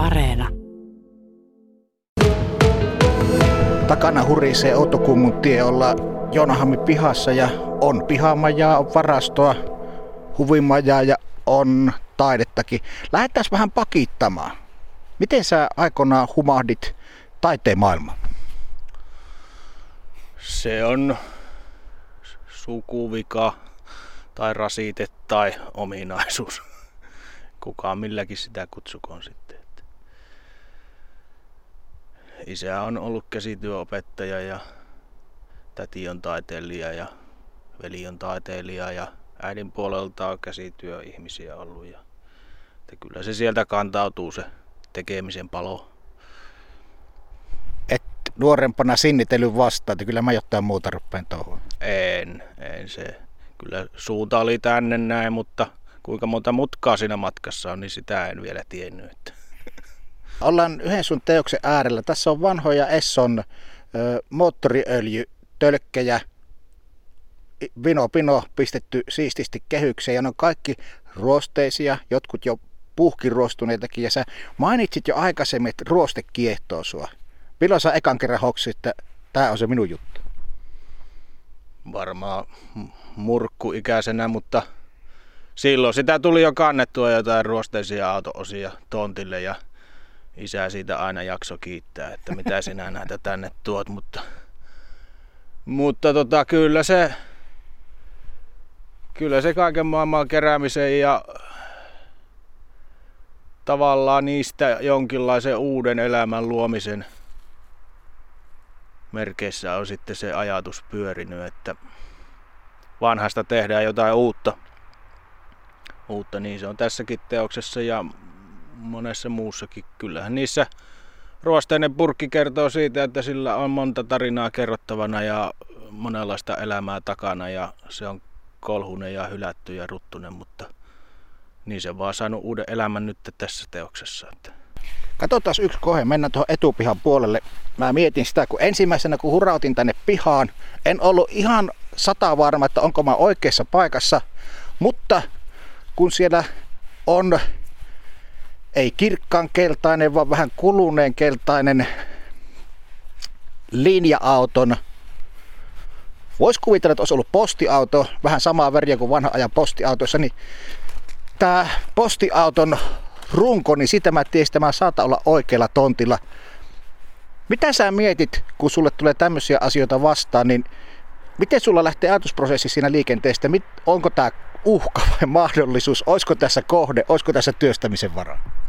Areena. Takana hurisee Outokummun tie olla Jonahammi pihassa ja on pihamajaa, on varastoa, huvimajaa ja on taidettakin. Lähdetään vähän pakittamaan. Miten sä aikoinaan humahdit taiteen maailmaan? Se on sukuvika tai rasite tai ominaisuus. Kukaan milläkin sitä kutsukoon sitten. Isä on ollut käsityöopettaja ja täti on taiteilija ja veli on taiteilija ja äidin puolelta on käsityöihmisiä ollut. Ja, että kyllä se sieltä kantautuu se tekemisen palo. Et nuorempana sinnitely vastaan, että kyllä mä jotain muuta rupean tuohon. En, en se. Kyllä suunta oli tänne näin, mutta kuinka monta mutkaa siinä matkassa on, niin sitä en vielä tiennyt. Että. Ollaan yhden sun teoksen äärellä. Tässä on vanhoja Esson moottoriöljytölkkejä, vino pino pistetty siististi kehykseen ja ne on kaikki ruosteisia, jotkut jo puhkiruostuneitakin. Ja sä mainitsit jo aikaisemmin, että ruoste kiehtoo sua. Milloin sä ekan kerran hoksit, että tämä on se minun juttu? Varmaan murkkuikäisenä, mutta silloin sitä tuli jo kannettua jotain ruosteisia auto-osia tontille ja isä siitä aina jakso kiittää, että mitä sinä näitä tänne tuot, mutta, mutta tota, kyllä se kyllä se kaiken maailman keräämisen ja tavallaan niistä jonkinlaisen uuden elämän luomisen merkeissä on sitten se ajatus pyörinyt, että vanhasta tehdään jotain uutta. Uutta, niin se on tässäkin teoksessa ja monessa muussakin. Kyllähän niissä ruosteinen purkki kertoo siitä, että sillä on monta tarinaa kerrottavana ja monenlaista elämää takana ja se on kolhunen ja hylätty ja ruttunen, mutta niin se vaan saanut uuden elämän nyt tässä teoksessa. Katsotaan yksi kohe, mennään tuohon etupihan puolelle. Mä mietin sitä, kun ensimmäisenä kun hurautin tänne pihaan, en ollut ihan sata varma, että onko mä oikeassa paikassa, mutta kun siellä on ei kirkkaan keltainen, vaan vähän kuluneen keltainen linja-auton. Voisi kuvitella, että olisi ollut postiauto, vähän samaa väriä kuin vanha ajan postiautoissa, niin tämä postiauton runko, niin sitä mä tiesin, että mä saatan olla oikealla tontilla. Mitä sä mietit, kun sulle tulee tämmöisiä asioita vastaan, niin miten sulla lähtee ajatusprosessi siinä liikenteestä? Onko tämä uhka vai mahdollisuus? Olisiko tässä kohde? Olisiko tässä työstämisen varaa?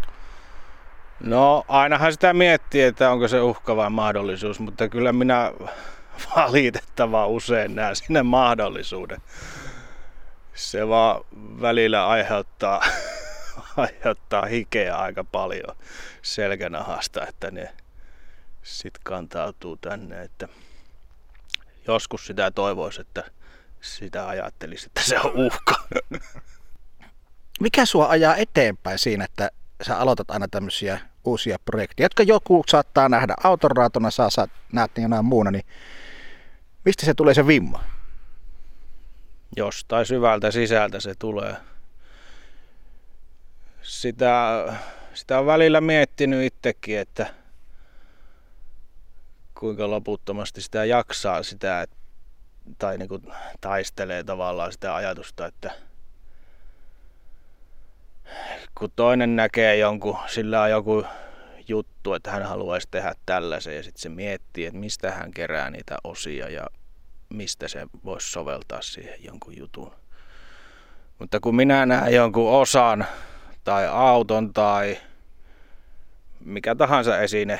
No ainahan sitä miettii, että onko se uhka vai mahdollisuus, mutta kyllä minä valitettavaa usein näen sinne mahdollisuuden. Se vaan välillä aiheuttaa, aiheuttaa hikeä aika paljon selkänahasta, että ne sitten kantautuu tänne. Että joskus sitä toivoisi, että sitä ajattelisi, että se on uhka. Mikä sua ajaa eteenpäin siinä, että sä aloitat aina tämmöisiä uusia projekteja, jotka joku saattaa nähdä autoraatona, saa, saa näet jonain muuna, niin mistä se tulee se vimma? Jostain syvältä sisältä se tulee. Sitä, sitä on välillä miettinyt itsekin, että kuinka loputtomasti sitä jaksaa sitä, tai niin kuin taistelee tavallaan sitä ajatusta, että kun toinen näkee jonkun, sillä on joku juttu, että hän haluaisi tehdä tällaisen ja sitten se miettii, että mistä hän kerää niitä osia ja mistä se voisi soveltaa siihen jonkun jutun. Mutta kun minä näen jonkun osan tai auton tai mikä tahansa esine,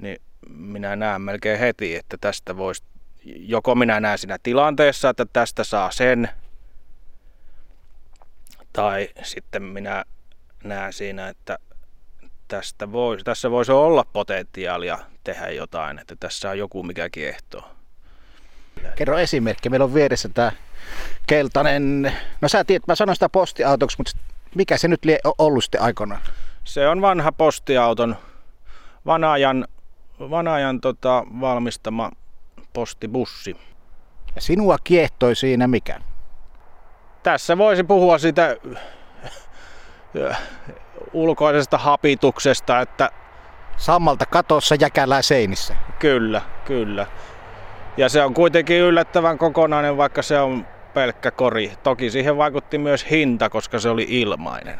niin minä näen melkein heti, että tästä voisi, joko minä näen siinä tilanteessa, että tästä saa sen, tai sitten minä näen siinä, että tästä voisi, tässä voisi olla potentiaalia tehdä jotain, että tässä on joku mikä kiehtoo. Kerro esimerkki. Meillä on vieressä tämä keltainen, no sä tiedät, mä sanon sitä postiautoksi, mutta mikä se nyt lie ollut sitten aikoinaan? Se on vanha postiauton, vanajan, vanajan tota, valmistama postibussi. Ja sinua kiehtoi siinä mikä? Tässä voisi puhua sitä ulkoisesta hapituksesta, että Sammalta katossa jäkälää seinissä. kyllä, kyllä. Ja se on kuitenkin yllättävän kokonainen, vaikka se on pelkkä kori. Toki siihen vaikutti myös hinta, koska se oli ilmainen.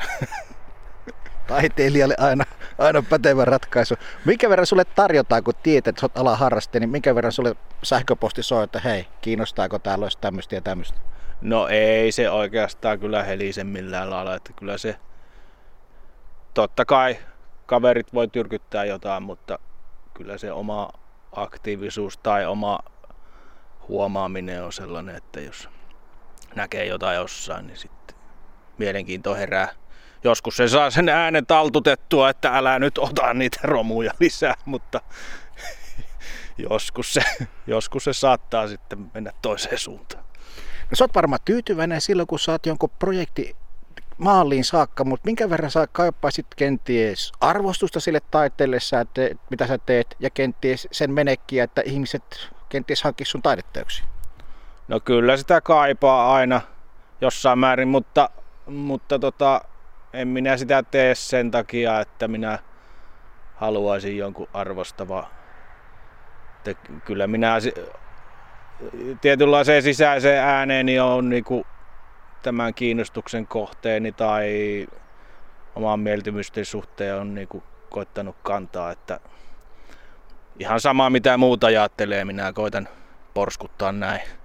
Taiteilijalle aina, aina pätevä ratkaisu. Minkä verran sulle tarjotaan, kun tiedät, että olet alaharraste, niin minkä verran sulle sähköposti soi, että hei, kiinnostaako täällä olisi tämmöistä ja tämmöistä? No ei se oikeastaan kyllä helise millään lailla, että kyllä se totta kai kaverit voi tyrkyttää jotain, mutta kyllä se oma aktiivisuus tai oma huomaaminen on sellainen, että jos näkee jotain jossain, niin sitten mielenkiinto herää. Joskus se saa sen äänen taltutettua, että älä nyt ota niitä romuja lisää, mutta joskus se, joskus se saattaa sitten mennä toiseen suuntaan. No sä oot varmaan tyytyväinen silloin, kun saat jonkun projekti maaliin saakka, mutta minkä verran sä kaipaisit kenties arvostusta sille taiteelle, sä mitä sä teet, ja kenties sen menekkiä, että ihmiset kenties hankkis sun taideteoksia? No kyllä sitä kaipaa aina jossain määrin, mutta, mutta tota, en minä sitä tee sen takia, että minä haluaisin jonkun arvostava. Että kyllä minä tietynlaiseen sisäiseen ääneeni on niinku tämän kiinnostuksen kohteeni tai oman mieltymysten suhteen on niinku koittanut kantaa, että ihan sama mitä muuta ajattelee, minä koitan porskuttaa näin.